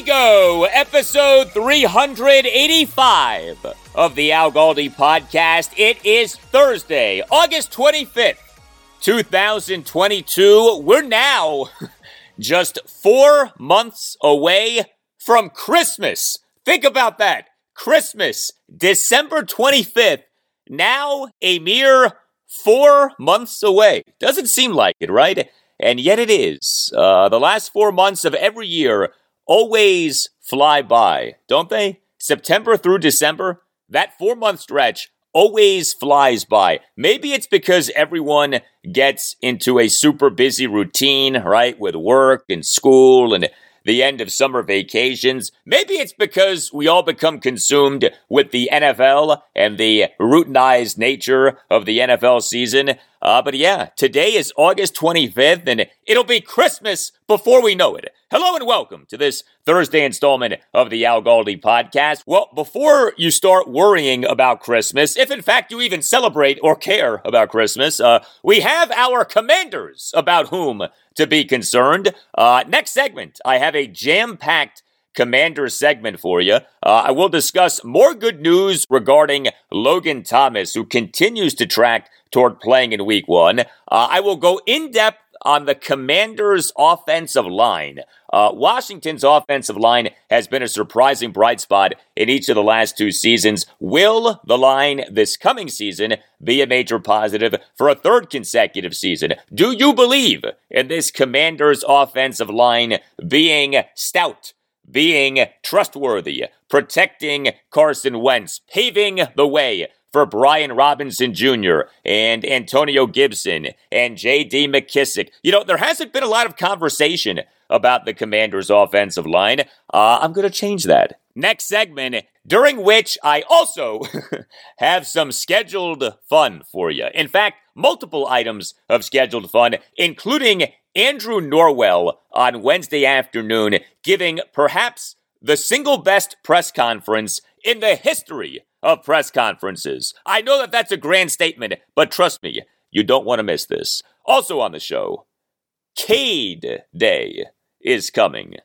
Go, episode 385 of the Al Galdi podcast. It is Thursday, August 25th, 2022. We're now just four months away from Christmas. Think about that. Christmas, December 25th, now a mere four months away. Doesn't seem like it, right? And yet it is. Uh, the last four months of every year always fly by, don't they? September through December, that four month stretch always flies by. Maybe it's because everyone gets into a super busy routine, right? With work and school and the end of summer vacations. Maybe it's because we all become consumed with the NFL and the routinized nature of the NFL season. Uh, but yeah, today is August 25th and it'll be Christmas before we know it. Hello and welcome to this Thursday installment of the Al Galdi podcast. Well, before you start worrying about Christmas, if in fact you even celebrate or care about Christmas, uh, we have our commanders about whom to be concerned. Uh, next segment, I have a jam packed commander segment for you. Uh, I will discuss more good news regarding Logan Thomas, who continues to track toward playing in week one. Uh, I will go in depth on the Commanders' offensive line. Uh, Washington's offensive line has been a surprising bright spot in each of the last two seasons. Will the line this coming season be a major positive for a third consecutive season? Do you believe in this Commanders' offensive line being stout? Being trustworthy, protecting Carson Wentz, paving the way for Brian Robinson Jr. and Antonio Gibson and J.D. McKissic. You know, there hasn't been a lot of conversation about the Commanders' offensive line. Uh, I'm going to change that. Next segment, during which I also have some scheduled fun for you. In fact, multiple items of scheduled fun, including Andrew Norwell on Wednesday afternoon giving perhaps the single best press conference in the history of press conferences. I know that that's a grand statement, but trust me, you don't want to miss this. Also on the show, Cade Day is coming.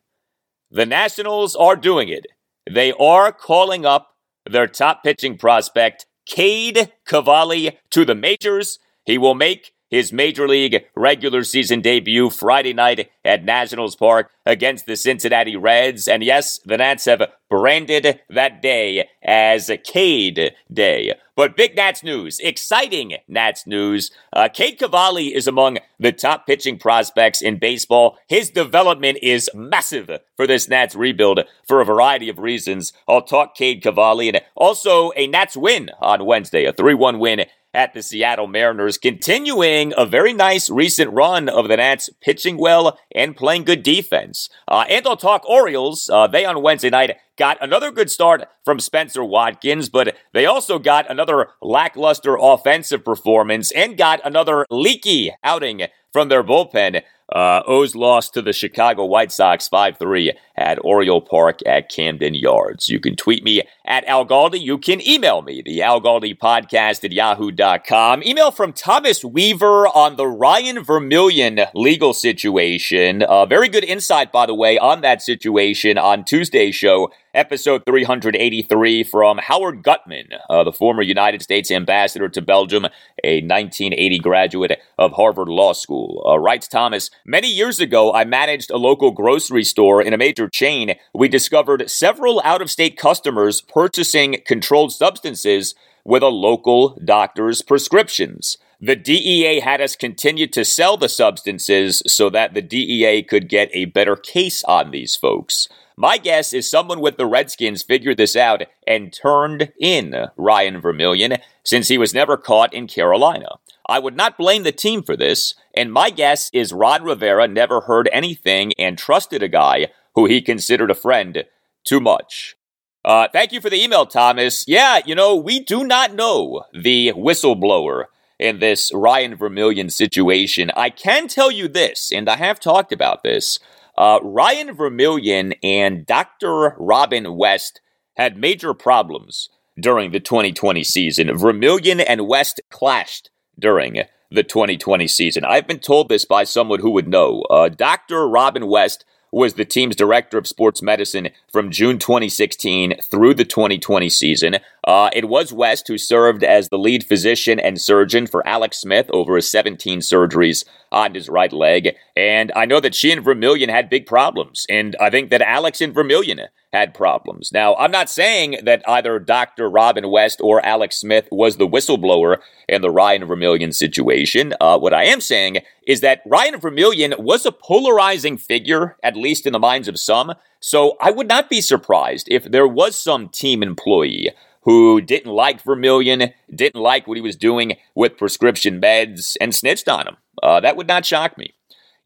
The Nationals are doing it. They are calling up their top pitching prospect, Cade Cavalli, to the majors. He will make his major league regular season debut Friday night at Nationals Park against the Cincinnati Reds. And yes, the Nats have branded that day as Cade Day. But big Nats news, exciting Nats news. Uh, Cade Cavalli is among the top pitching prospects in baseball. His development is massive for this Nats rebuild for a variety of reasons. I'll talk Cade Cavalli and also a Nats win on Wednesday, a 3 1 win at the Seattle Mariners, continuing a very nice recent run of the Nats pitching well and playing good defense. Uh, and I'll talk Orioles. Uh, they on Wednesday night got another good start from Spencer Watkins, but they also got another lackluster offensive performance and got another leaky outing from their bullpen. Uh, O's lost to the Chicago White Sox 5 3 at Oriole Park at Camden Yards. You can tweet me at Al Galdi. You can email me, the Al Galdi podcast at yahoo.com. Email from Thomas Weaver on the Ryan Vermillion legal situation. Uh, very good insight, by the way, on that situation on Tuesday's show episode 383 from Howard Gutman, uh, the former United States ambassador to Belgium, a 1980 graduate of Harvard Law School. Uh, writes Thomas, many years ago, I managed a local grocery store in a major chain. We discovered several out of state customers purchasing controlled substances with a local doctor's prescriptions. The DEA had us continue to sell the substances so that the DEA could get a better case on these folks. My guess is someone with the Redskins figured this out and turned in Ryan Vermillion since he was never caught in Carolina. I would not blame the team for this, and my guess is Ron Rivera never heard anything and trusted a guy who he considered a friend too much. Uh, thank you for the email, Thomas. Yeah, you know, we do not know the whistleblower in this Ryan Vermillion situation. I can tell you this, and I have talked about this. Uh, Ryan Vermillion and Dr. Robin West had major problems during the 2020 season. Vermillion and West clashed during the 2020 season. I've been told this by someone who would know. Uh, Dr. Robin West was the team's director of sports medicine from June 2016 through the 2020 season. Uh, it was West who served as the lead physician and surgeon for Alex Smith over his 17 surgeries on his right leg. And I know that she and Vermillion had big problems. And I think that Alex and Vermillion had problems. Now, I'm not saying that either Dr. Robin West or Alex Smith was the whistleblower in the Ryan Vermillion situation. Uh, what I am saying is that Ryan Vermillion was a polarizing figure, at least in the minds of some. So I would not be surprised if there was some team employee who didn't like Vermillion, didn't like what he was doing with prescription meds, and snitched on him. Uh, that would not shock me.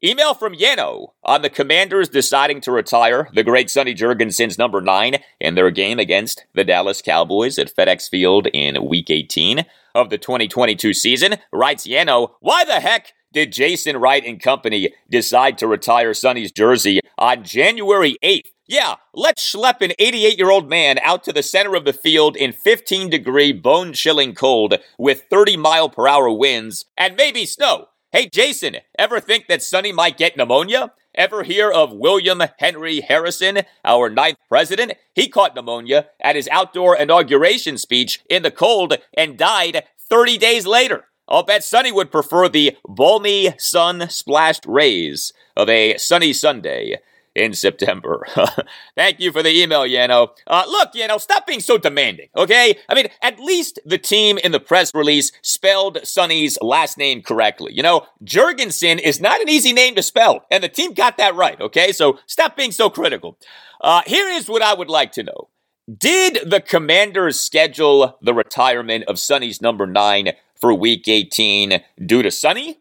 Email from Yano on the Commanders deciding to retire the great Sonny Jurgensen's number nine in their game against the Dallas Cowboys at FedEx Field in Week 18 of the 2022 season. Writes Yano, why the heck did Jason Wright and company decide to retire Sonny's jersey on January 8th? Yeah, let's schlep an 88 year old man out to the center of the field in 15 degree bone chilling cold with 30 mile per hour winds and maybe snow. Hey, Jason, ever think that Sonny might get pneumonia? Ever hear of William Henry Harrison, our ninth president? He caught pneumonia at his outdoor inauguration speech in the cold and died 30 days later. I'll bet Sonny would prefer the balmy sun splashed rays of a sunny Sunday in September. Thank you for the email, Yano. Uh, look, Yano, stop being so demanding, okay? I mean, at least the team in the press release spelled Sonny's last name correctly. You know, Jurgensen is not an easy name to spell, and the team got that right, okay? So stop being so critical. Uh, here is what I would like to know. Did the commanders schedule the retirement of Sonny's number nine for week 18 due to Sonny?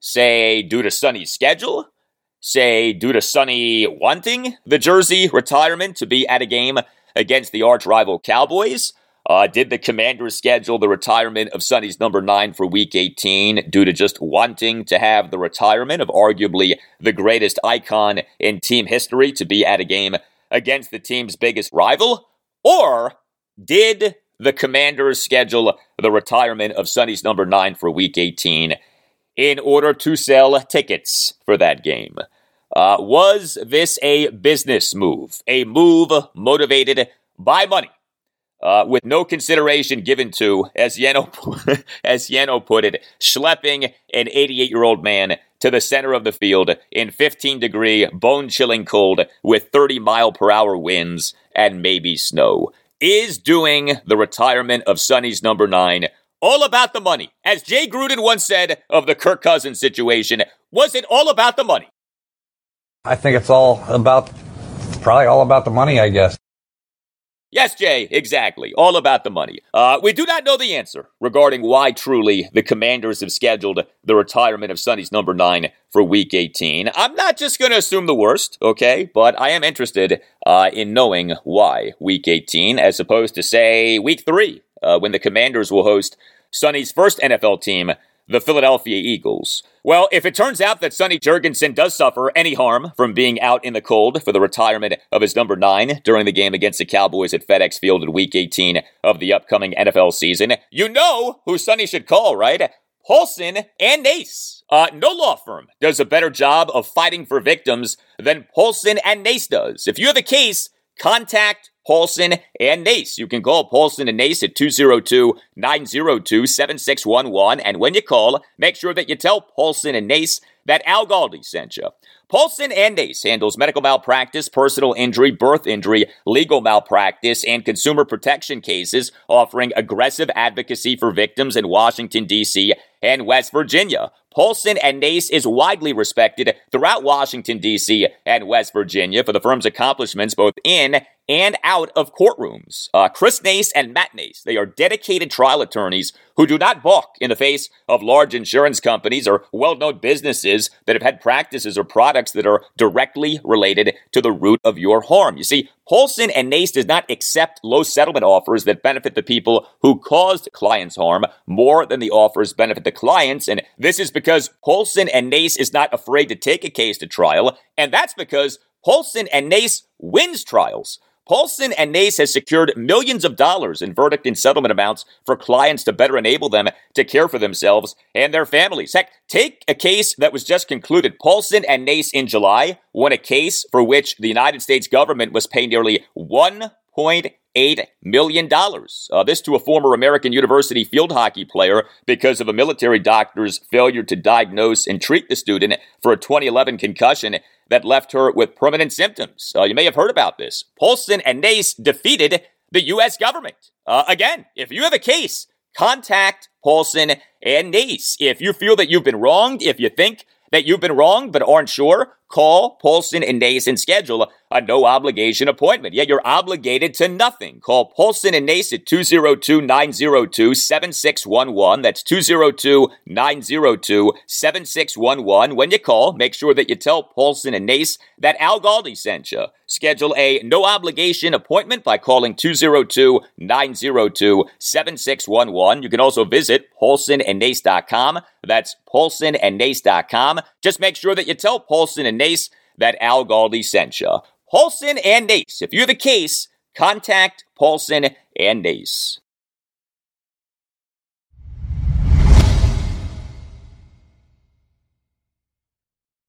Say, due to Sonny's schedule? Say, due to Sonny wanting the jersey retirement to be at a game against the arch rival Cowboys? Uh, did the Commanders schedule the retirement of Sonny's number nine for Week 18 due to just wanting to have the retirement of arguably the greatest icon in team history to be at a game against the team's biggest rival? Or did the Commanders schedule the retirement of Sonny's number nine for Week 18 in order to sell tickets for that game? Uh, was this a business move? A move motivated by money? Uh, with no consideration given to, as Yeno, as Yeno put it, schlepping an 88 year old man to the center of the field in 15 degree, bone chilling cold with 30 mile per hour winds and maybe snow. Is doing the retirement of Sonny's number nine all about the money? As Jay Gruden once said of the Kirk Cousins situation, was it all about the money? I think it's all about, probably all about the money, I guess. Yes, Jay, exactly. All about the money. Uh, we do not know the answer regarding why truly the commanders have scheduled the retirement of Sonny's number nine for week 18. I'm not just going to assume the worst, okay? But I am interested uh, in knowing why week 18 as opposed to, say, week three, uh, when the commanders will host Sonny's first NFL team the Philadelphia Eagles. Well, if it turns out that Sonny Jurgensen does suffer any harm from being out in the cold for the retirement of his number nine during the game against the Cowboys at FedEx Field in Week 18 of the upcoming NFL season, you know who Sonny should call, right? Paulson and Nace. Uh, no law firm does a better job of fighting for victims than Paulson and Nace does. If you have a case, contact Paulson and Nace. You can call Paulson and Nace at 202 902 7611. And when you call, make sure that you tell Paulson and Nace that Al Galdi sent you. Paulson and Nace handles medical malpractice, personal injury, birth injury, legal malpractice, and consumer protection cases, offering aggressive advocacy for victims in Washington, D.C. and West Virginia. Paulson and Nace is widely respected throughout Washington, D.C. and West Virginia for the firm's accomplishments both in and out of courtrooms. Uh, Chris Nace and Matt Nace, they are dedicated trial attorneys who do not balk in the face of large insurance companies or well-known businesses that have had practices or products that are directly related to the root of your harm. You see, Paulson and Nace does not accept low settlement offers that benefit the people who caused clients harm more than the offers benefit the clients. And this is because Paulson and Nace is not afraid to take a case to trial. And that's because Paulson and Nace wins trials. Paulson and Nace has secured millions of dollars in verdict and settlement amounts for clients to better enable them to care for themselves and their families. Heck, take a case that was just concluded. Paulson and Nace in July won a case for which the United States government was paying nearly $1.8 million. Uh, this to a former American University field hockey player because of a military doctor's failure to diagnose and treat the student for a 2011 concussion that left her with permanent symptoms. Uh, you may have heard about this. Paulson and Nace defeated the U.S. government. Uh, again, if you have a case, contact Paulson and Nace. If you feel that you've been wronged, if you think that you've been wronged but aren't sure, call Paulson and and schedule a no obligation appointment. Yet you're obligated to nothing. Call Paulson and at 202 902 7611. That's 202 902 7611. When you call, make sure that you tell Paulson and Nace that Al Galdi sent you. Schedule a no obligation appointment by calling 202 902 7611. You can also visit paulsonandnace.com. That's paulsonandnace.com. Just make sure that you tell Paulson and Nace that Al Galdi sent you. Paulson and Nace. If you're the case, contact Paulson and Nace.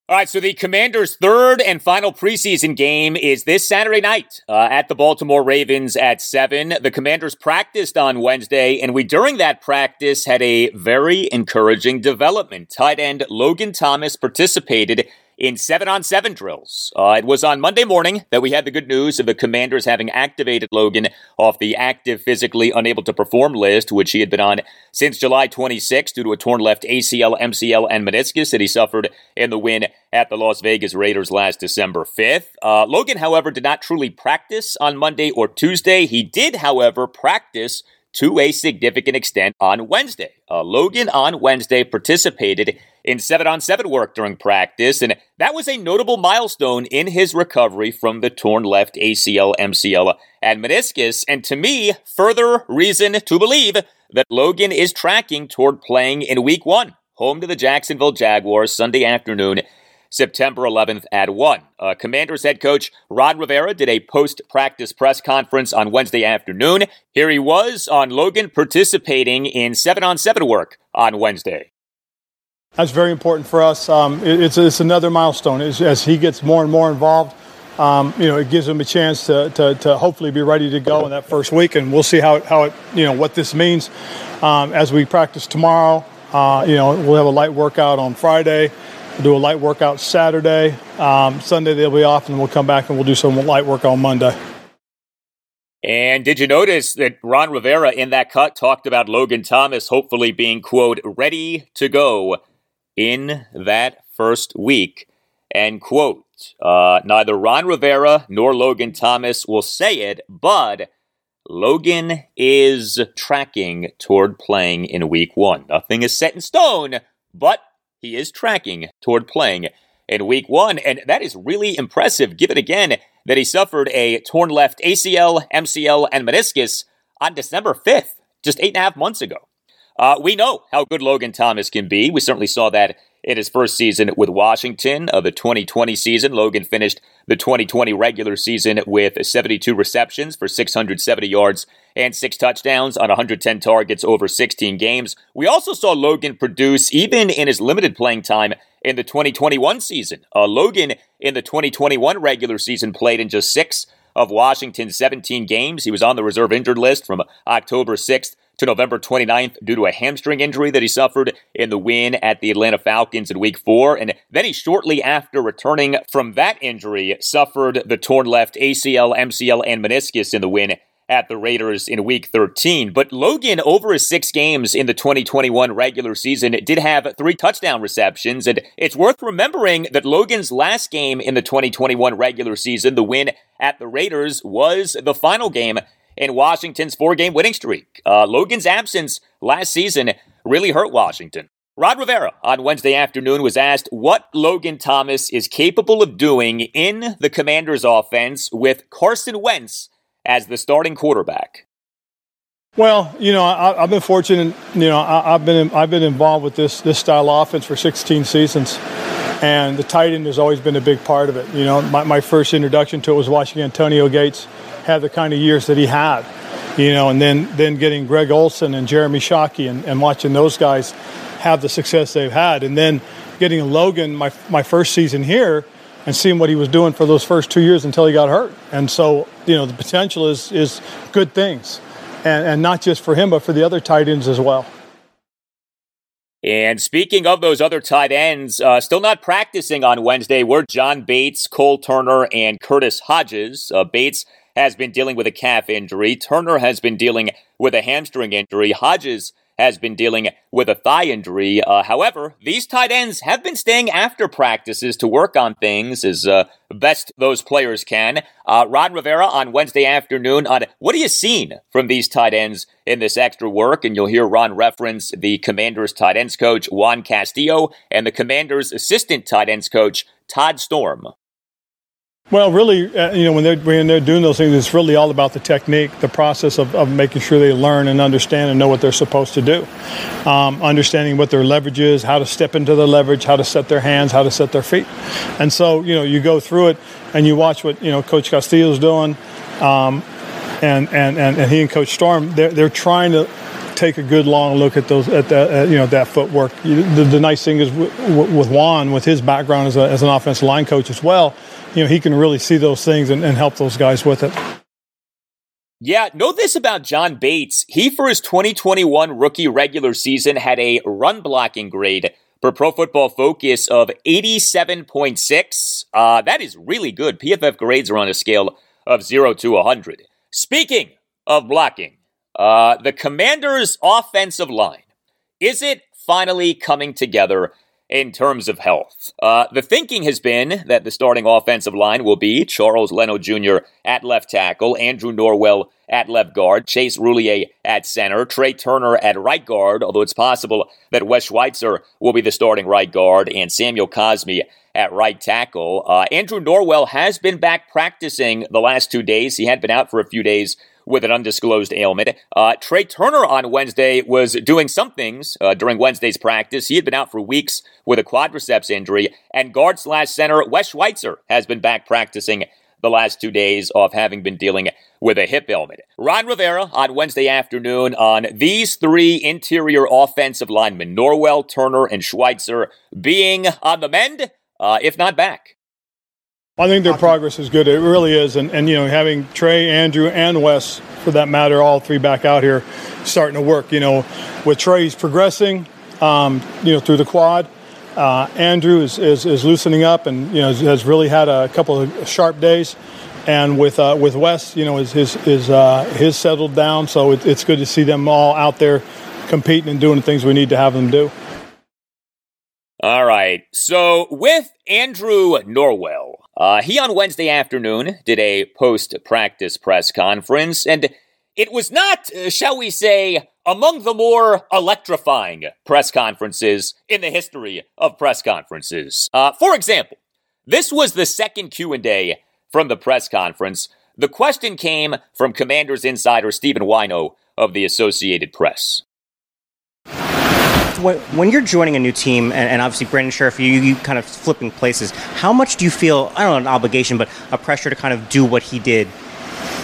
All right, so the Commanders' third and final preseason game is this Saturday night uh, at the Baltimore Ravens at 7. The Commanders practiced on Wednesday, and we, during that practice, had a very encouraging development. Tight end Logan Thomas participated in seven on seven drills. Uh, it was on Monday morning that we had the good news of the Commanders having activated Logan off the active, physically unable to perform list, which he had been on since July 26 due to a torn left ACL, MCL, and meniscus that he suffered in the win at the Las Vegas Raiders last December 5th. Uh, Logan, however, did not truly practice on Monday or Tuesday. He did, however, practice to a significant extent on Wednesday. Uh, Logan on Wednesday participated in 7 on 7 work during practice, and that was a notable milestone in his recovery from the torn left ACL, MCL, and meniscus, and to me, further reason to believe that Logan is tracking toward playing in week one, home to the Jacksonville Jaguars Sunday afternoon September 11th at 1. Uh, Commanders head coach Ron Rivera did a post practice press conference on Wednesday afternoon. Here he was on Logan participating in 7 on 7 work on Wednesday. That's very important for us. Um, it, it's, it's another milestone as, as, he gets more and more involved. Um, you know, it gives him a chance to, to, to, hopefully be ready to go in that first week, and we'll see how, how it, you know, what this means um, as we practice tomorrow. Uh, you know, we'll have a light workout on Friday. Do a light workout Saturday. Um, Sunday they'll be off, and we'll come back and we'll do some light work on Monday. And did you notice that Ron Rivera in that cut talked about Logan Thomas hopefully being, quote, ready to go in that first week? And, quote, uh, neither Ron Rivera nor Logan Thomas will say it, but Logan is tracking toward playing in week one. Nothing is set in stone, but he is tracking toward playing in week one. And that is really impressive, given again that he suffered a torn left ACL, MCL, and meniscus on December 5th, just eight and a half months ago. Uh, we know how good Logan Thomas can be. We certainly saw that in his first season with Washington of the 2020 season. Logan finished the 2020 regular season with 72 receptions for 670 yards and six touchdowns on 110 targets over 16 games. We also saw Logan produce even in his limited playing time in the 2021 season. Uh, Logan in the 2021 regular season played in just six of Washington's 17 games. He was on the reserve injured list from October 6th to November 29th due to a hamstring injury that he suffered in the win at the Atlanta Falcons in week four. And then he shortly after returning from that injury suffered the torn left ACL, MCL, and meniscus in the win at the Raiders in week 13. But Logan, over his six games in the 2021 regular season, did have three touchdown receptions. And it's worth remembering that Logan's last game in the 2021 regular season, the win at the Raiders, was the final game in Washington's four game winning streak. Uh, Logan's absence last season really hurt Washington. Ron Rivera on Wednesday afternoon was asked what Logan Thomas is capable of doing in the Commanders' offense with Carson Wentz as the starting quarterback. Well, you know, I, have been fortunate. You know, I, have been I've been involved with this this style offense for 16 seasons, and the tight end has always been a big part of it. You know, my, my first introduction to it was watching Antonio Gates have the kind of years that he had. You know, and then then getting Greg Olsen and Jeremy Shockey and, and watching those guys have the success they've had, and then getting Logan my my first season here and seeing what he was doing for those first two years until he got hurt. And so, you know, the potential is is good things, and, and not just for him, but for the other tight ends as well. And speaking of those other tight ends, uh, still not practicing on Wednesday were John Bates, Cole Turner, and Curtis Hodges. Uh, Bates has been dealing with a calf injury. Turner has been dealing with a hamstring injury. Hodges has been dealing with a thigh injury. Uh, however, these tight ends have been staying after practices to work on things as uh, best those players can. Uh, Ron Rivera on Wednesday afternoon on what are you seeing from these tight ends in this extra work? And you'll hear Ron reference the Commanders tight ends coach Juan Castillo and the Commanders assistant tight ends coach Todd Storm. Well, really, uh, you know, when they're when they're doing those things, it's really all about the technique, the process of, of making sure they learn and understand and know what they're supposed to do. Um, understanding what their leverage is, how to step into the leverage, how to set their hands, how to set their feet, and so you know, you go through it and you watch what you know Coach Castillo's doing, um, and, and and and he and Coach Storm, they're they're trying to take a good long look at those at that at, you know that footwork. The, the nice thing is with, with Juan, with his background as, a, as an offensive line coach as well you know, he can really see those things and, and help those guys with it. Yeah, know this about John Bates. He, for his 2021 rookie regular season, had a run blocking grade for Pro Football Focus of 87.6. Uh, that is really good. PFF grades are on a scale of 0 to 100. Speaking of blocking, uh, the Commanders' offensive line. Is it finally coming together in terms of health. Uh, the thinking has been that the starting offensive line will be Charles Leno Jr. at left tackle, Andrew Norwell at left guard, Chase Roullier at center, Trai Turner at right guard, although it's possible that Wes Schweitzer will be the starting right guard, and Samuel Cosmi at right tackle. Uh, Andrew Norwell has been back practicing the last two days. He had been out for a few days with an undisclosed ailment. Uh, Trai Turner on Wednesday was doing some things uh, during Wednesday's practice. He had been out for weeks with a quadriceps injury, and guard slash center Wes Schweitzer has been back practicing the last two days of having been dealing with a hip ailment. Ron Rivera on Wednesday afternoon on these three interior offensive linemen, Norwell, Turner, and Schweitzer, being on the mend, uh, if not back. I think their progress is good. It really is. And, and, you know, having Trai, Andrew, and Wes, for that matter, all three back out here starting to work. You know, with Trai, he's progressing, um, you know, through the quad. Uh, Andrew is, is, is, loosening up and, you know, has really had a couple of sharp days. And with uh, with Wes, you know, his his his, uh, his settled down, so it, it's good to see them all out there competing and doing the things we need to have them do. All right. So with Andrew Norwell, uh, he on Wednesday afternoon did a post practice press conference, and it was not, uh, shall we say, among the more electrifying press conferences in the history of press conferences. Uh, for example, this was the second Q&A from the press conference. The question came from Commanders insider Stephen Whyno of the Associated Press. When you're joining a new team, and obviously Brandon Scherff, you, you kind of flipping places, how much do you feel, I don't know, an obligation, but a pressure to kind of do what he did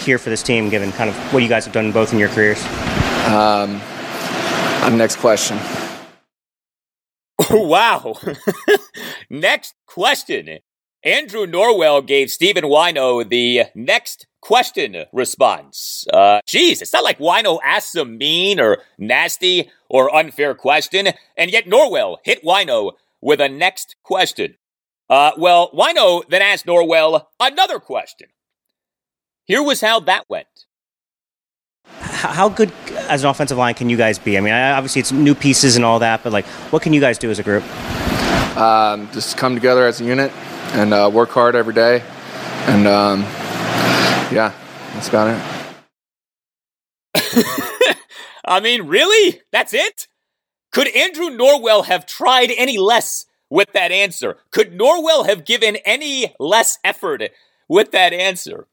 here for this team, given kind of what you guys have done both in your careers? Um, next question. wow. next question. Andrew Norwell gave Stephen Whyno the next question response. Uh, geez, it's not like Whyno asked some mean or nasty or unfair question, and yet Norwell hit Whyno with a next question. Uh, well, Whyno then asked Norwell another question. Here was how that went. How good as an offensive line can you guys be? I mean, obviously it's new pieces and all that, but like, what can you guys do as a group? Um, just come together as a unit and uh, work hard every day, and um, yeah, that's about it. I mean, really? That's it? Could Andrew Norwell have tried any less with that answer? Could Norwell have given any less effort with that answer?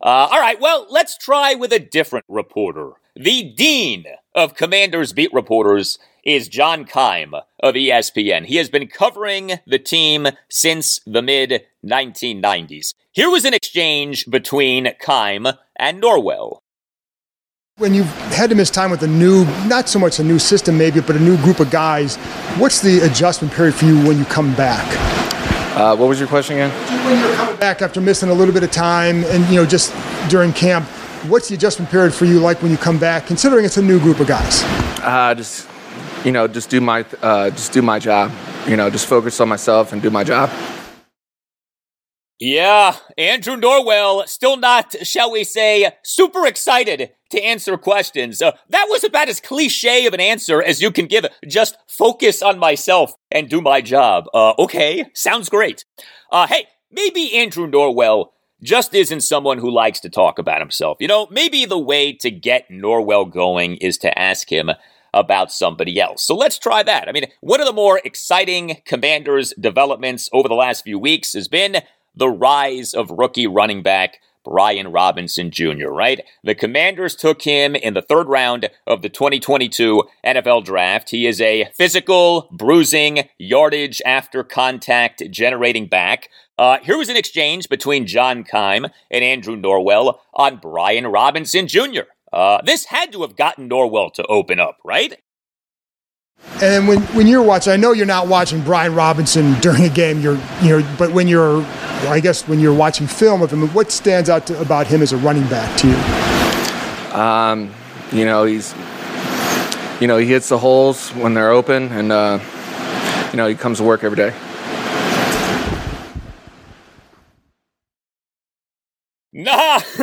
Uh, all right, well, let's try with a different reporter. The dean of Commanders beat reporters is John Keim of ESPN. He has been covering the team since the mid 1990s. Here was an exchange between Keim and Norwell. When you've had to miss time with a new, not so much a new system maybe, but a new group of guys, what's the adjustment period for you when you come back? Uh, what was your question again? When you're coming back after missing a little bit of time and, you know, just during camp, what's the adjustment period for you like when you come back, considering it's a new group of guys? Uh, just, you know, just do my, uh, just do my job. You know, just focus on myself and do my job. Yeah, Andrew Norwell still not, shall we say, super excited to answer questions. Uh, that was about as cliche of an answer as you can give. Just focus on myself and do my job. Uh, okay, sounds great. Uh, hey, maybe Andrew Norwell just isn't someone who likes to talk about himself. You know, maybe the way to get Norwell going is to ask him about somebody else. So let's try that. I mean, one of the more exciting Commanders developments over the last few weeks has been the rise of rookie running back Brian Robinson Jr., right? The Commanders took him in the third round of the 2022 NFL Draft. He is a physical, bruising, yardage after contact generating back. Uh, here was an exchange between John Keim and Andrew Norwell on Brian Robinson Jr. Uh, this had to have gotten Norwell to open up, right? And when, when you're watching, I know you're not watching Brian Robinson during a game. You're you know, but when you're, I guess when you're watching film of him, what stands out to, about him as a running back to you? Um, you know, he's, you know, he hits the holes when they're open, and uh, you know, he comes to work every day. Nah,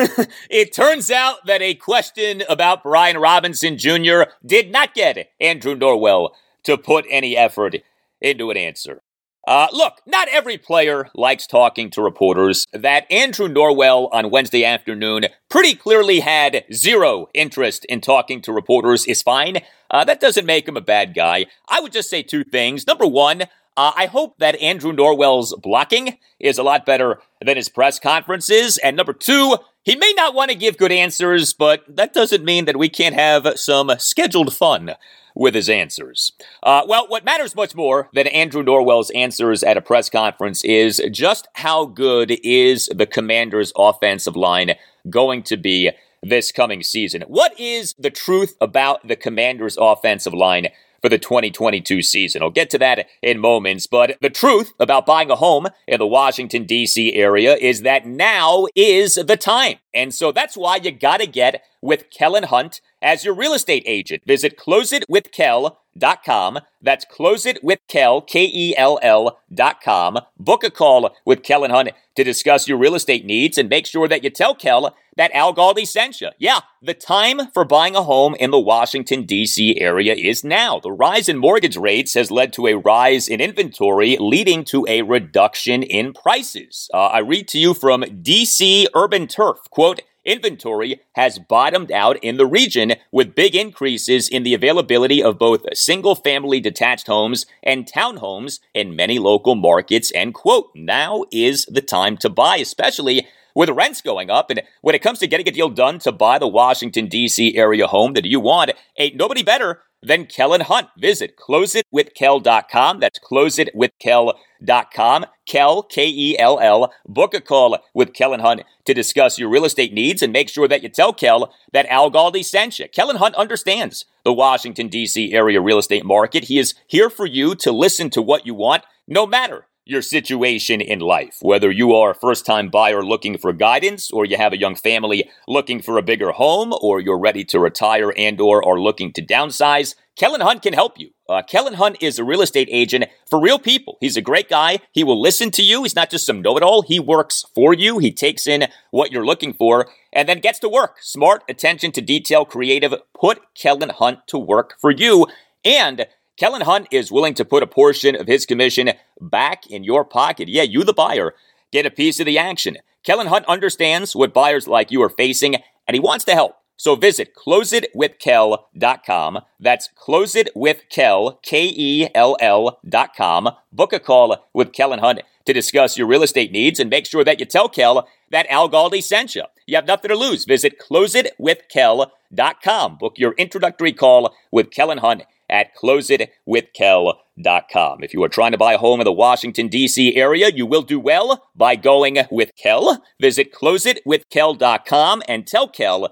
it turns out that a question about Brian Robinson Jr. did not get Andrew Norwell to put any effort into an answer. Uh, look, not every player likes talking to reporters. That Andrew Norwell on Wednesday afternoon pretty clearly had zero interest in talking to reporters is fine. Uh, that doesn't make him a bad guy. I would just say two things. Number one, uh, I hope that Andrew Norwell's blocking is a lot better than his press conferences. And number two, he may not want to give good answers, but that doesn't mean that we can't have some scheduled fun with his answers. Uh, well, what matters much more than Andrew Norwell's answers at a press conference is just how good is the Commanders' offensive line going to be this coming season? What is the truth about the Commanders' offensive line for the 2022 season. I'll get to that in moments, but the truth about buying a home in the Washington, D.C. area is that now is the time. And so that's why you gotta get with Kellen Hunt as your real estate agent. Visit closeitwithkel.com. That's closeitwithkel, K-E-L-L dot com. Book a call with Kellen Hunt to discuss your real estate needs and make sure that you tell Kel that Al Galdi sent you. Yeah, the time for buying a home in the Washington, D.C. area is now. The rise in mortgage rates has led to a rise in inventory, leading to a reduction in prices. Uh, I read to you from D.C. Urban Turf, quote, Inventory has bottomed out in the region with big increases in the availability of both single family detached homes and townhomes in many local markets. And quote, now is the time to buy, especially with rents going up. And when it comes to getting a deal done to buy the Washington, D.C. area home that you want, ain't nobody better than Kellen Hunt. Visit closeitwithkel.com. That's closeitwithkel.com. Kel, K E L L. Book a call with Kellen Hunt to discuss your real estate needs and make sure that you tell Kel that Al Galdi sent you. Kellen Hunt understands the Washington, D.C. area real estate market. He is here for you to listen to what you want, no matter your situation in life. Whether you are a first time buyer looking for guidance, or you have a young family looking for a bigger home, or you're ready to retire and or are looking to downsize, Kellen Hunt can help you. Uh, Kellen Hunt is a real estate agent for real people. He's a great guy. He will listen to you. He's not just some know it all. He works for you. He takes in what you're looking for and then gets to work. Smart, attention to detail, creative. Put Kellen Hunt to work for you. And Kellen Hunt is willing to put a portion of his commission back in your pocket. Yeah, you, the buyer, get a piece of the action. Kellen Hunt understands what buyers like you are facing, and he wants to help. So visit closeitwithkel.com. That's closeitwithkel, K-E-L-L dot com. Book a call with Kellen Hunt to discuss your real estate needs and make sure that you tell Kel that Al Galdi sent you. You have nothing to lose. Visit closeitwithkel.com. Book your introductory call with Kellen Hunt at closeitwithkel.com. If you are trying to buy a home in the Washington, D.C. area, you will do well by going with Kel. Visit closeitwithkel.com and tell Kel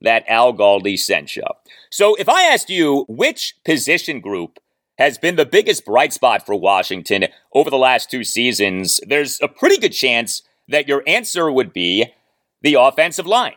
that Al Galdi sent you. So if I asked you which position group has been the biggest bright spot for Washington over the last two seasons, there's a pretty good chance that your answer would be the offensive line.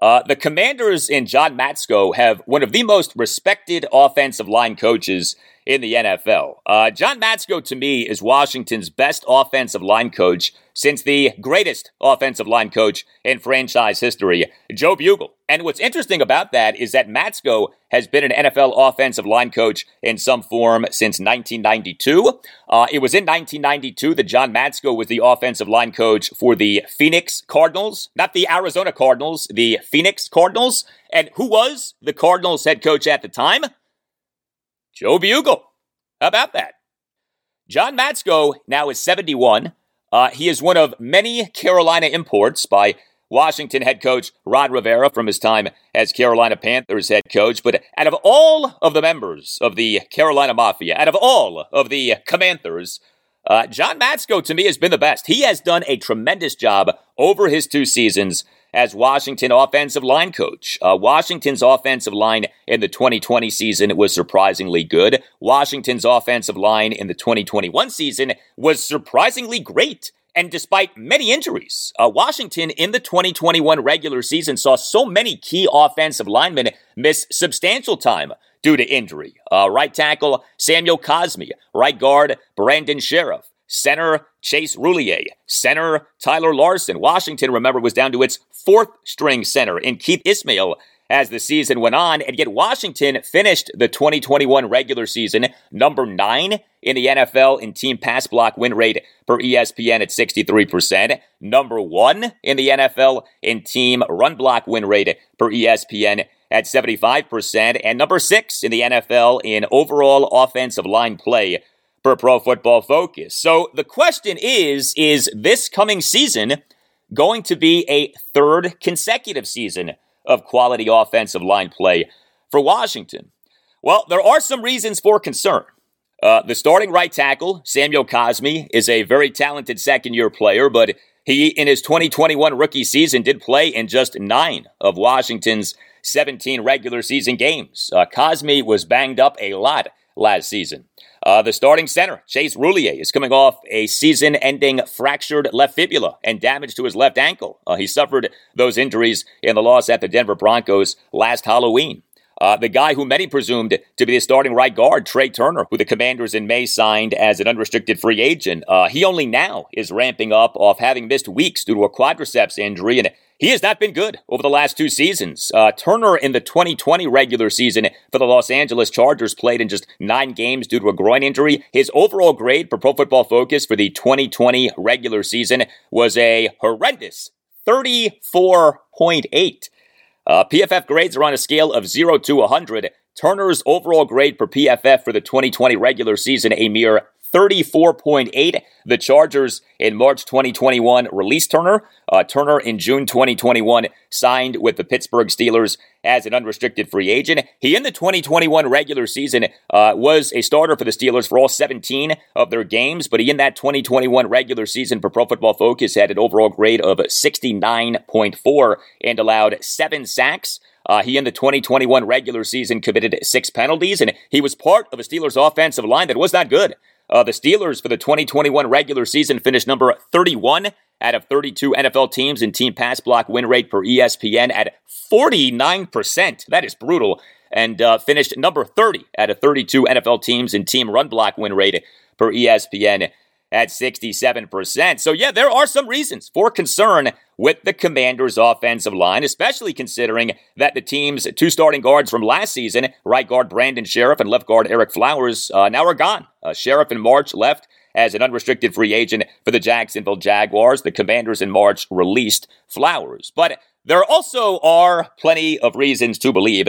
Uh, the Commanders and John Matsko have one of the most respected offensive line coaches in the NFL. Uh, John Matsko, to me, is Washington's best offensive line coach since the greatest offensive line coach in franchise history, Joe Bugel. And what's interesting about that is that Matsko has been an NFL offensive line coach in some form since 1992. Uh, it was in 1992 that John Matsko was the offensive line coach for the Phoenix Cardinals, not the Arizona Cardinals, the Phoenix Cardinals. And who was the Cardinals head coach at the time? Joe Bugel. How about that? John Matsko now is 71. Uh, he is one of many Carolina imports by Washington head coach Ron Rivera from his time as Carolina Panthers head coach. But out of all of the members of the Carolina Mafia, out of all of the Commanders, uh, John Matsko to me has been the best. He has done a tremendous job over his two seasons as Washington offensive line coach. Uh, Washington's offensive line in the 2020 season was surprisingly good. Washington's offensive line in the 2021 season was surprisingly great. And despite many injuries, uh, Washington in the 2021 regular season saw so many key offensive linemen miss substantial time due to injury. Uh, right tackle Samuel Cosmi, right guard Brandon Scherff, center Chase Roullier, center Tyler Larsen. Washington, remember, was down to its fourth string center in Keith Ismael as the season went on, and yet Washington finished the 2021 regular season number nine in the NFL in team pass block win rate per ESPN at 63%, number one in the NFL in team run block win rate per ESPN at 75%, and number six in the NFL in overall offensive line play per Pro Football Focus. So the question is, is this coming season going to be a third consecutive season of quality offensive line play for Washington? Well, there are some reasons for concern. Uh, the starting right tackle, Samuel Cosmi, is a very talented second year player, but he, in his 2021 rookie season, did play in just nine of Washington's 17 regular season games. Uh, Cosmi was banged up a lot last season. Uh, the starting center, Chase Roullier, is coming off a season ending fractured left fibula and damage to his left ankle. Uh, he suffered those injuries in the loss at the Denver Broncos last Halloween. Uh, the guy who many presumed to be the starting right guard, Trai Turner, who the Commanders in May signed as an unrestricted free agent, uh, he only now is ramping up off having missed weeks due to a quadriceps injury, and he has not been good over the last two seasons. Uh, Turner in the 2020 regular season for the Los Angeles Chargers played in just nine games due to a groin injury. His overall grade for Pro Football Focus for the 2020 regular season was a horrendous 34.8. Uh, PFF grades are on a scale of 0 to 100. Turner's overall grade per PFF for the 2020 regular season, a mere 34.8. The Chargers in March 2021 released Turner. Uh, Turner in June 2021 signed with the Pittsburgh Steelers as an unrestricted free agent. He, in the 2021 regular season, uh, was a starter for the Steelers for all 17 of their games, but he, in that 2021 regular season for Pro Football Focus, had an overall grade of 69.4 and allowed seven sacks. Uh, he in the 2021 regular season committed six penalties, and he was part of a Steelers offensive line that was not good. Uh, the Steelers for the 2021 regular season finished number 31 out of 32 NFL teams in team pass block win rate per ESPN at 49%. That is brutal. And uh, finished number 30 out of 32 NFL teams in team run block win rate per ESPN at 67%. So, yeah, there are some reasons for concern with the Commanders' offensive line, especially considering that the team's two starting guards from last season, right guard Brandon Scherff and left guard Ereck Flowers, uh, now are gone. Uh, Scherff in March left as an unrestricted free agent for the Jacksonville Jaguars. The Commanders in March released Flowers. But there also are plenty of reasons to believe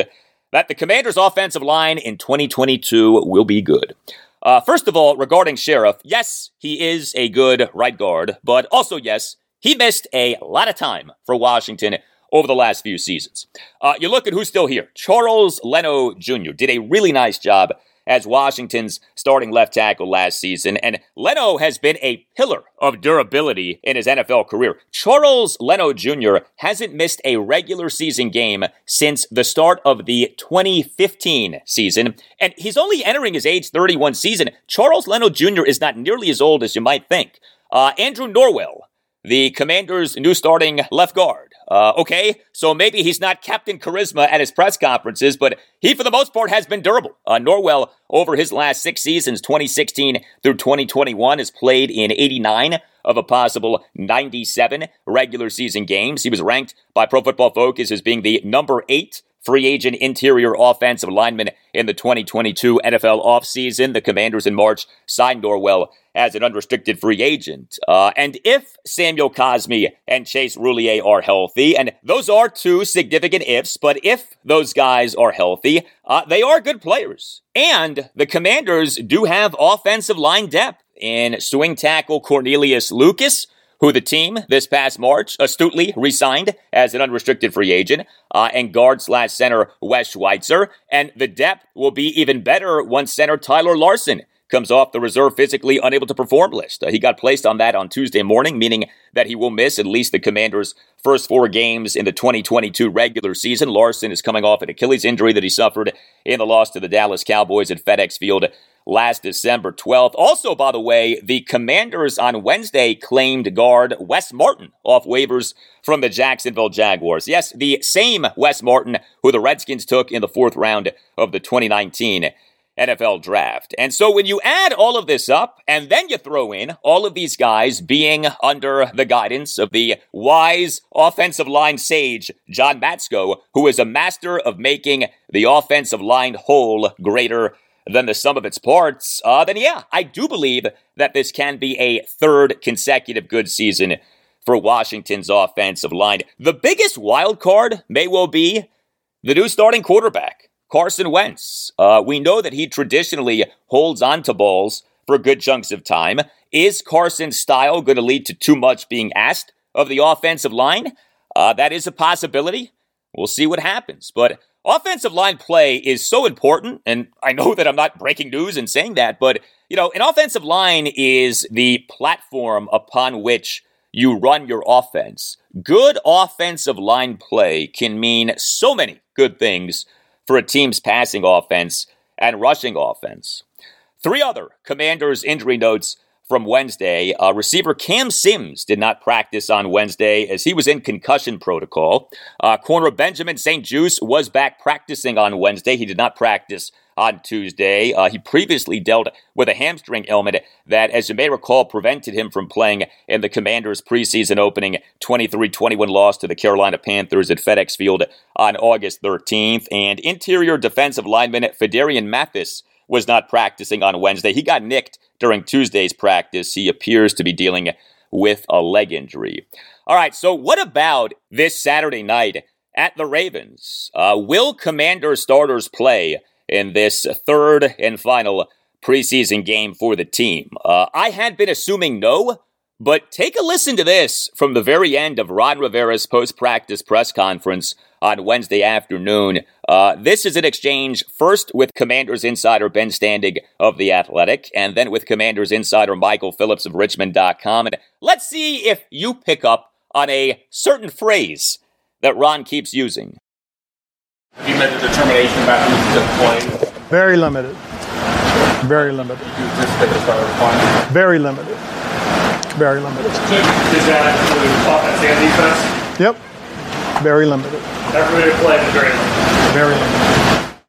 that the Commanders' offensive line in 2022 will be good. Uh, first of all, regarding Sheriff, yes, he is a good right guard, but also, yes, he missed a lot of time for Washington over the last few seasons. Uh, you look at who's still here. Charles Leno Jr. did a really nice job as Washington's starting left tackle last season, and Leno has been a pillar of durability in his NFL career. Charles Leno Jr. hasn't missed a regular season game since the start of the 2015 season, and he's only entering his age 31 season. Charles Leno Jr. is not nearly as old as you might think. Uh, Andrew Norwell, the Commanders' new starting left guard, uh, okay, so maybe he's not Captain Charisma at his press conferences, but he, for the most part, has been durable. Uh, Norwell, over his last six seasons, 2016 through 2021, has played in 89 of a possible 97 regular season games. He was ranked by Pro Football Focus as being the number eight free agent interior offensive lineman in the 2022 NFL offseason. The Commanders in March signed Norwell as an unrestricted free agent. Uh, and if Samuel Cosmi and Chase Roullier are healthy, and those are two significant ifs, but if those guys are healthy, uh, they are good players. And the Commanders do have offensive line depth in swing tackle Cornelius Lucas who the team this past March astutely re-signed as an unrestricted free agent, uh, and guard slash center Wes Schweitzer. And the depth will be even better once center Tyler Larsen comes off the reserve physically unable to perform list. Uh, he got placed on that on Tuesday morning, meaning that he will miss at least the Commanders' first four games in the 2022 regular season. Larson is coming off an Achilles injury that he suffered in the loss to the Dallas Cowboys at FedEx Field last December 12th. Also, by the way, the Commanders on Wednesday claimed guard Wes Martin off waivers from the Jacksonville Jaguars. Yes, the same Wes Martin who the Redskins took in the fourth round of the 2019 NFL draft. And so when you add all of this up and then you throw in all of these guys being under the guidance of the wise offensive line sage, John Matsko, who is a master of making the offensive line whole greater than the sum of its parts, uh, then yeah, I do believe that this can be a third consecutive good season for Washington's offensive line. The biggest wild card may well be the new starting quarterback, Carson Wentz. Uh, we know that he traditionally holds on to balls for good chunks of time. Is Carson's style going to lead to too much being asked of the offensive line? Uh, that is a possibility. We'll see what happens. But offensive line play is so important, and I know that I'm not breaking news in saying that, but you know, an offensive line is the platform upon which you run your offense. Good offensive line play can mean so many good things for a team's passing offense and rushing offense. Three other commanders' injury notes from Wednesday. Uh, receiver Cam Sims did not practice on Wednesday as he was in concussion protocol. Uh, corner Benjamin St-Juste was back practicing on Wednesday. He did not practice on Tuesday. Uh, he previously dealt with a hamstring ailment that, as you may recall, prevented him from playing in the Commanders' preseason opening 23 21 loss to the Carolina Panthers at FedEx Field on August 13th. And interior defensive lineman Phidarian Mathis was not practicing on Wednesday. He got nicked during Tuesday's practice. He appears to be dealing with a leg injury. All right, so what about this Saturday night at the Ravens? Uh, will Commander starters play in this third and final preseason game for the team? Uh, I had been assuming no, but take a listen to this from the very end of Ron Rivera's post practice press conference on Wednesday afternoon. Uh, this is an exchange first with Commanders insider Ben Standig of The Athletic, and then with Commanders insider Michael Phillips of Richmond.com. And let's see if you pick up on a certain phrase that Ron keeps using. Have you made the determination about who's to play? Very limited. Very limited. You anticipate the starter playing? Very limited. Very limited. Is that include offense and defense? Yep. Very limited. Everybody playing is very limited. Very limited.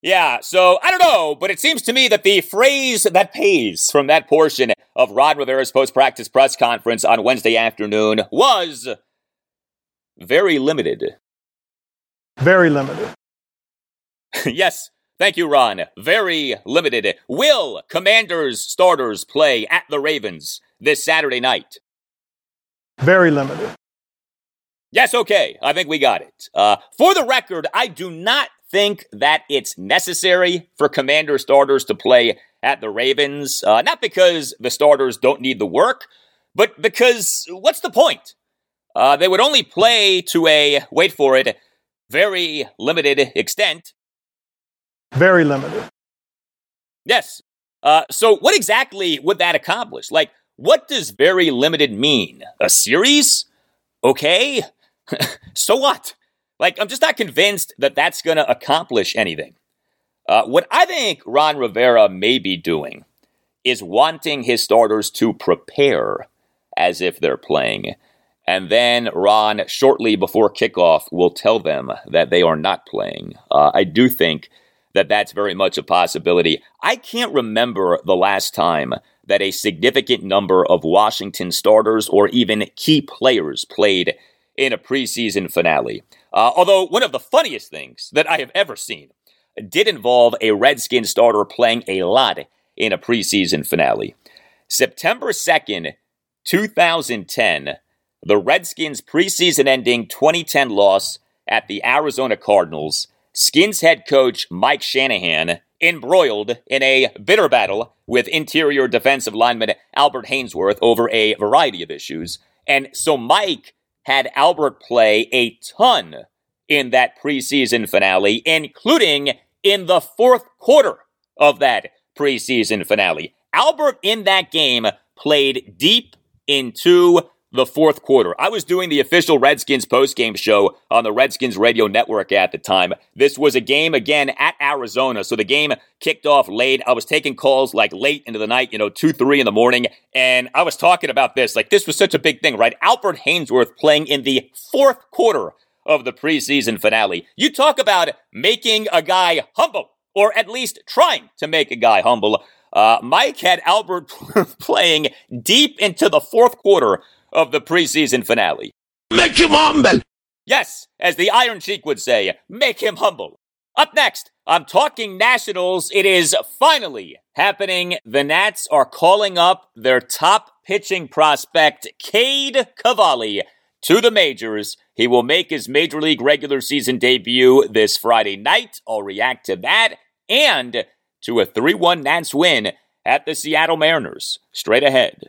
Yeah, so I don't know, but it seems to me that the phrase that pays from that portion of Ron Rivera's post practice press conference on Wednesday afternoon was very limited. Very limited. yes, thank you, Ron. Very limited. Will Commanders starters play at the Ravens this Saturday night? Very limited. Yes, okay. I think we got it. Uh, for the record, I do not think that it's necessary for commander starters to play at the Ravens. Uh, not because the starters don't need the work, but because what's the point? Uh, they would only play to a, wait for it, very limited extent. Very limited. Yes. Uh, so, what exactly would that accomplish? Like, what does very limited mean? A series? Okay. so what? Like, I'm just not convinced that that's going to accomplish anything. Uh, what I think Ron Rivera may be doing is wanting his starters to prepare as if they're playing. And then Ron, shortly before kickoff, will tell them that they are not playing. Uh, I do think that that's very much a possibility. I can't remember the last time that a significant number of Washington starters or even key players played in a preseason finale. Uh, although, one of the funniest things that I have ever seen did involve a Redskin starter playing a lot in a preseason finale. September 2nd, 2010, the Redskins' preseason ending 2010 loss at the Arizona Cardinals, Skins head coach Mike Shanahan embroiled in a bitter battle with interior defensive lineman Albert Haynesworth over a variety of issues. And so Mike had Albert play a ton in that preseason finale, including in the fourth quarter of that preseason finale. Albert in that game played deep into the fourth quarter. I was doing the official Redskins postgame show on the Redskins radio network at the time. This was a game again at Arizona. So the game kicked off late. I was taking calls like late into the night, you know, two, three in the morning. And I was talking about this. Like this was such a big thing, right? Albert Haynesworth playing in the fourth quarter of the preseason finale. You talk about making a guy humble, or at least trying to make a guy humble. Uh, Mike had Albert playing deep into the fourth quarter of the preseason finale. Make him humble! Yes, as the Iron Sheik would say, make him humble. Up next, I'm talking Nationals. It is finally happening. The Nats are calling up their top pitching prospect, Cade Cavalli, to the majors. He will make his Major League regular season debut this Friday night. I'll react to that and to a 3 1 Nats win at the Seattle Mariners. Straight ahead.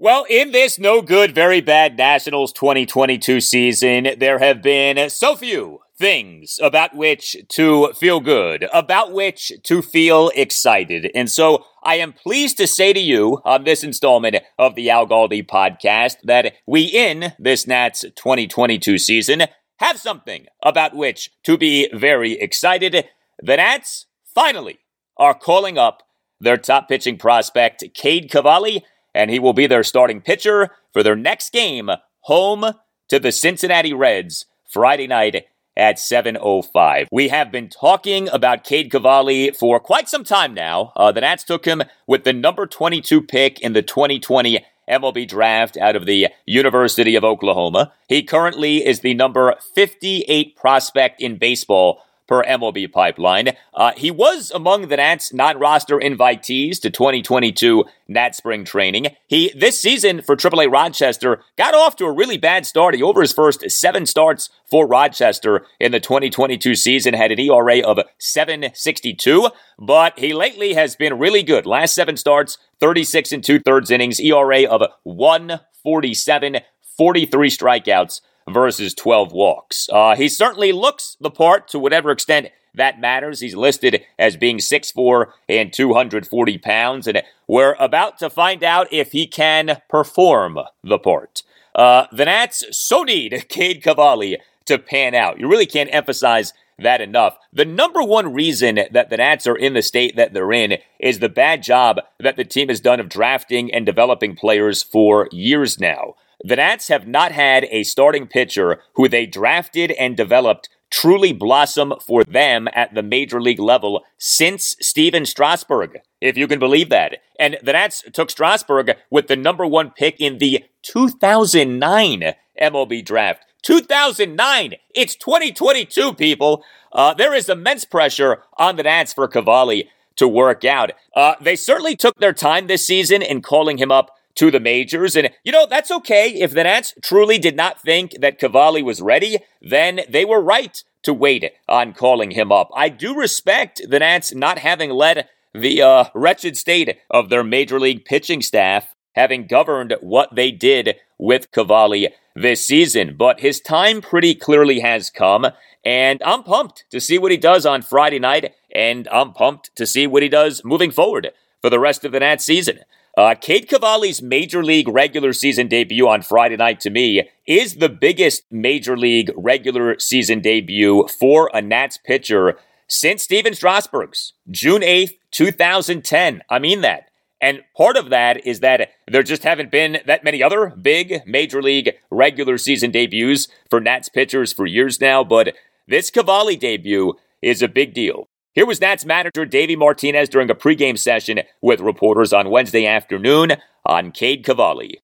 Well, in this no good, very bad Nationals 2022 season, there have been so few things about which to feel good, about which to feel excited. And so I am pleased to say to you on this installment of the Al Galdi podcast that we in this Nats 2022 season have something about which to be very excited. The Nats finally are calling up their top pitching prospect, Cade Cavalli and he will be their starting pitcher for their next game, home to the Cincinnati Reds, Friday night at 7.05. We have been talking about Cade Cavalli for quite some time now. Uh, the Nats took him with the number 22 pick in the 2020 MLB draft out of the University of Oklahoma. He currently is the number 58 prospect in baseball per MLB pipeline. Uh, he was among the Nats non-roster invitees to 2022 Nat spring training. He, this season for AAA Rochester, got off to a really bad start. He over his first seven starts for Rochester in the 2022 season had an ERA of 762, but he lately has been really good. Last seven starts, 36 and two thirds innings, ERA of 147, 43 strikeouts versus 12 walks. Uh, he certainly looks the part to whatever extent that matters. He's listed as being 6'4 and 240 pounds, and we're about to find out if he can perform the part. Uh, the Nats so need Cade Cavalli to pan out. You really can't emphasize that enough. The number one reason that the Nats are in the state that they're in is the bad job that the team has done of drafting and developing players for years now. The Nats have not had a starting pitcher who they drafted and developed truly blossom for them at the major league level since Stephen Strasburg, if you can believe that. And the Nats took Strasburg with the number one pick in the 2009 MLB draft. 2009! It's 2022, people! Uh, there is immense pressure on the Nats for Cavalli to work out. Uh, they certainly took their time this season in calling him up to the majors. And, you know, that's okay. If the Nats truly did not think that Cavalli was ready, then they were right to wait on calling him up. I do respect the Nats not having led the uh, wretched state of their major league pitching staff having governed what they did with Cavalli this season. But his time pretty clearly has come, and I'm pumped to see what he does on Friday night, and I'm pumped to see what he does moving forward for the rest of the Nats season. Uh, Cade Cavalli's major league regular season debut on Friday night to me is the biggest major league regular season debut for a Nats pitcher since Stephen Strasburg's June 8th, 2010. I mean that. And part of that is that there just haven't been that many other big major league regular season debuts for Nats pitchers for years now, but this Cavalli debut is a big deal. Here was Nats manager Davey Martinez during a pregame session with reporters on Wednesday afternoon on Cade Cavalli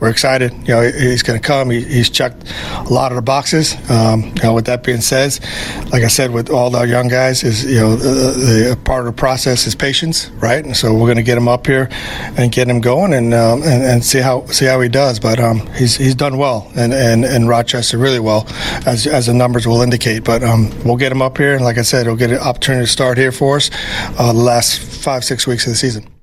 we're excited. You know, he's going to come. He, he's checked a lot of the boxes. Um, you know, with that being said, like I said, with all our young guys, is you know, the, the part of the process is patience, right? And so we're going to get him up here and get him going and um, and, and, see how see how he does. But um, he's he's done well, and, and, and Rochester really well, as as the numbers will indicate. But um, we'll get him up here, and like I said, he'll get an opportunity to start here for us uh, the last five six weeks of the season.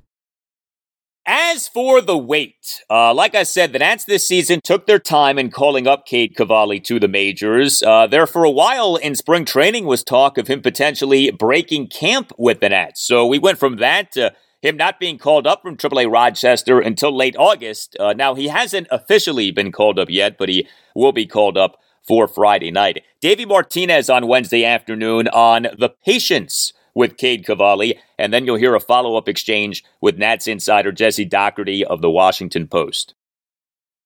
As for the wait, uh, like I said, the Nats this season took their time in calling up Cade Cavalli to the majors. Uh, there for a while in spring training was talk of him potentially breaking camp with the Nats. So we went from that to him not being called up from AAA Rochester until late August. Uh, now, he hasn't officially been called up yet, but he will be called up for Friday night. Davey Martinez on Wednesday afternoon on the patience with Cade Cavalli, and then you'll hear a follow up exchange with Nats insider Jesse Dougherty of the Washington Post.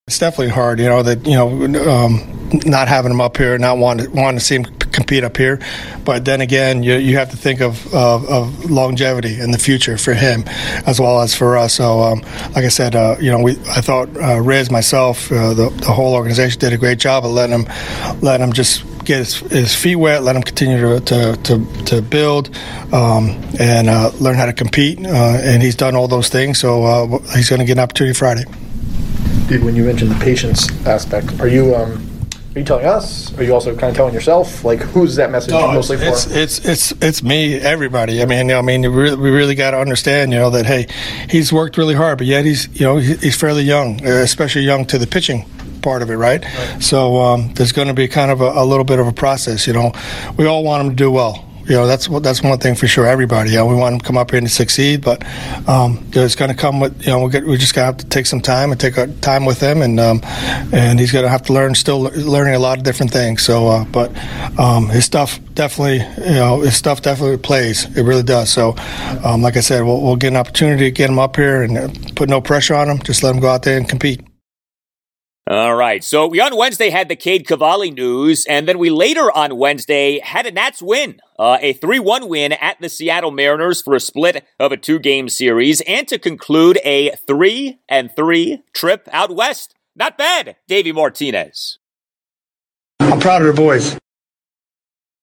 It's definitely hard, you know, that, you know, um, not having him up here, not wanting to, wanting to see him compete up here. But then again, you, you have to think of, of, of longevity in the future for him as well as for us. So, um, like I said, uh, you know, we I thought uh, Riz, myself, uh, the, the whole organization did a great job of letting him, letting him just get his, his, feet wet, let him continue to to, to, to build um, and uh, learn how to compete. Uh, and he's done all those things, so uh, he's going to get an opportunity Friday. Steve, when you mentioned the patience aspect, are you um, are you telling us? Are you also kind of telling yourself? Like, who's that message no, mostly for? It's, it's it's it's me, everybody. I mean, I mean, we really, we really got to understand, you know, that hey, he's worked really hard, but yet he's you know he's fairly young, especially young to the pitching part of it, right? right. So um, there's going to be kind of a, a, little bit of a process. You know, we all want him to do well you know that's that's one thing for sure. Everybody, you know, we want him to come up here and succeed, but um, it's going to come with you know we are just going to have to take some time and take our time with him, and um, and he's going to have to learn, still learning a lot of different things. So, uh, but um, his stuff definitely, you know, his stuff definitely plays. It really does. So, um, like I said, we'll, we'll, get an opportunity to get him up here and uh, put no pressure on him. Just let him go out there and compete. All right. So we on Wednesday had the Cade Cavalli news, and then we later on Wednesday had a Nats win, uh, a 3 1 win at the Seattle Mariners for a split of a two game series, and to conclude a 3 and 3 trip out west. Not bad, Davey Martinez. I'm proud of the boys.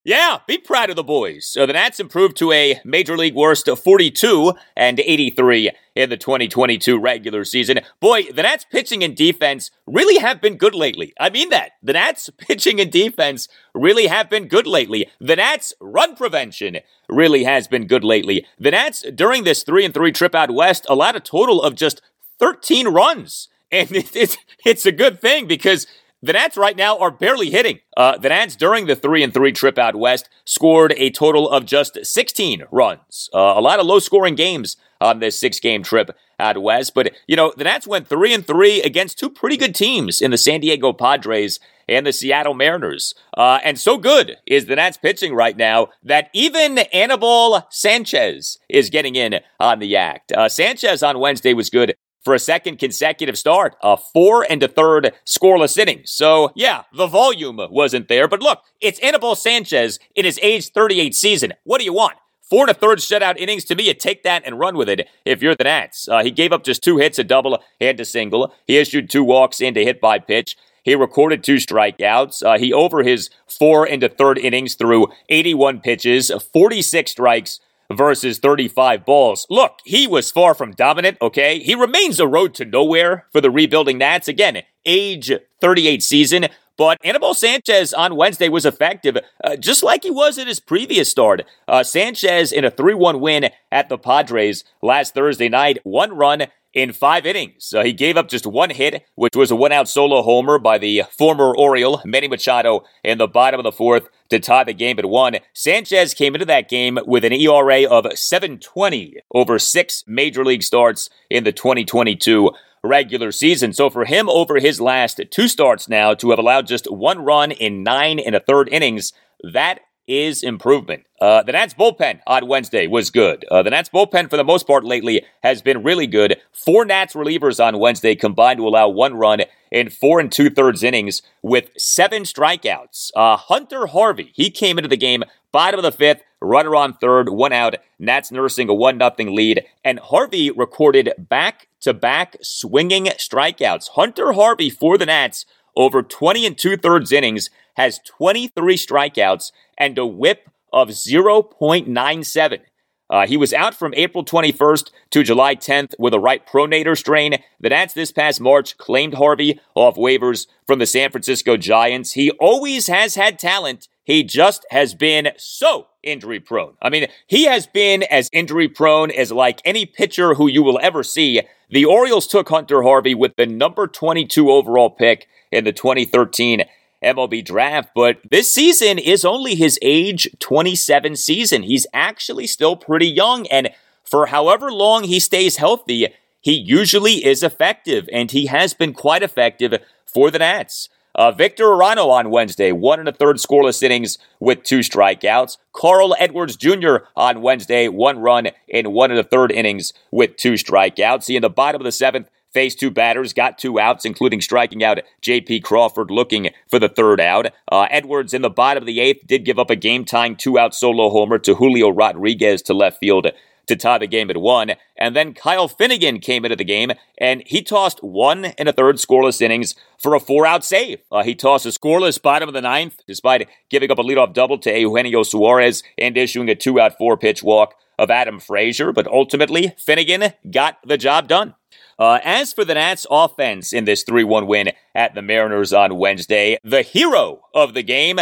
Yeah, be proud of the boys. So the Nats improved to a Major League worst of 42 and 83 in the 2022 regular season. Boy, the Nats pitching and defense really have been good lately. I mean that. The Nats pitching and defense really have been good lately. The Nats run prevention really has been good lately. The Nats during this 3 and 3 trip out west allowed a total of just 13 runs. And it's, it's a good thing because the Nats right now are barely hitting. Uh, the Nats during the three and three trip out west scored a total of just 16 runs. Uh, a lot of low scoring games on this six game trip out west. But you know the Nats went three and three against two pretty good teams in the San Diego Padres and the Seattle Mariners. Uh, and so good is the Nats pitching right now that even Anibal Sanchez is getting in on the act. Uh, Sanchez on Wednesday was good for a second consecutive start, a four and a third scoreless inning. So, yeah, the volume wasn't there. But look, it's Anibal Sanchez in his age 38 season. What do you want? Four and a third shutout innings. To me, you take that and run with it if you're the Nats. Uh, he gave up just two hits, a double and a single. He issued two walks and a hit by pitch. He recorded two strikeouts. Uh, he over his four and a third innings through 81 pitches, 46 strikes, versus 35 balls. Look, he was far from dominant, okay? He remains a road to nowhere for the rebuilding Nats. Again, age 38 season. But Anibal Sanchez on Wednesday was effective, uh, just like he was at his previous start. Uh, Sanchez in a 3 1 win at the Padres last Thursday night, one run in five innings. Uh, he gave up just one hit, which was a one out solo homer by the former Oriole, Manny Machado, in the bottom of the fourth to tie the game at one. Sanchez came into that game with an ERA of 720 over six major league starts in the 2022 regular season. So for him over his last two starts now to have allowed just one run in nine and a third innings, that is improvement. Uh, the Nats bullpen on Wednesday was good. Uh, the Nats bullpen, for the most part lately, has been really good. Four Nats relievers on Wednesday combined to allow one run in four and two thirds innings with seven strikeouts. Uh, Hunter Harvey, he came into the game bottom of the fifth, runner on third, one out. Nats nursing a one nothing lead, and Harvey recorded back to back swinging strikeouts. Hunter Harvey for the Nats over 20 and two thirds innings has 23 strikeouts and a whip of 0.97. Uh, he was out from April 21st to July 10th with a right pronator strain. The Nats this past March claimed Harvey off waivers from the San Francisco Giants. He always has had talent. He just has been so injury prone. I mean, he has been as injury prone as like any pitcher who you will ever see. The Orioles took Hunter Harvey with the number 22 overall pick in the 2013 MLB draft, but this season is only his age 27 season. He's actually still pretty young, and for however long he stays healthy, he usually is effective, and he has been quite effective for the Nats. Uh, Victor Arano on Wednesday, one and a third scoreless innings with two strikeouts. Carl Edwards Jr. on Wednesday, one run in one and a third innings with two strikeouts. He in the bottom of the seventh faced two batters, got two outs, including striking out J.P. Crawford looking for the third out. Uh, Edwards in the bottom of the eighth did give up a game tying two out solo homer to Julio Rodriguez to left field to tie the game at one. And then Kyle Finnegan came into the game and he tossed one and a third scoreless innings for a four out save. Uh, he tossed a scoreless bottom of the ninth despite giving up a leadoff double to Eugenio Suarez and issuing a two out four pitch walk of Adam Frazier. But ultimately, Finnegan got the job done. Uh, as for the Nats offense in this 3 1 win at the Mariners on Wednesday, the hero of the game,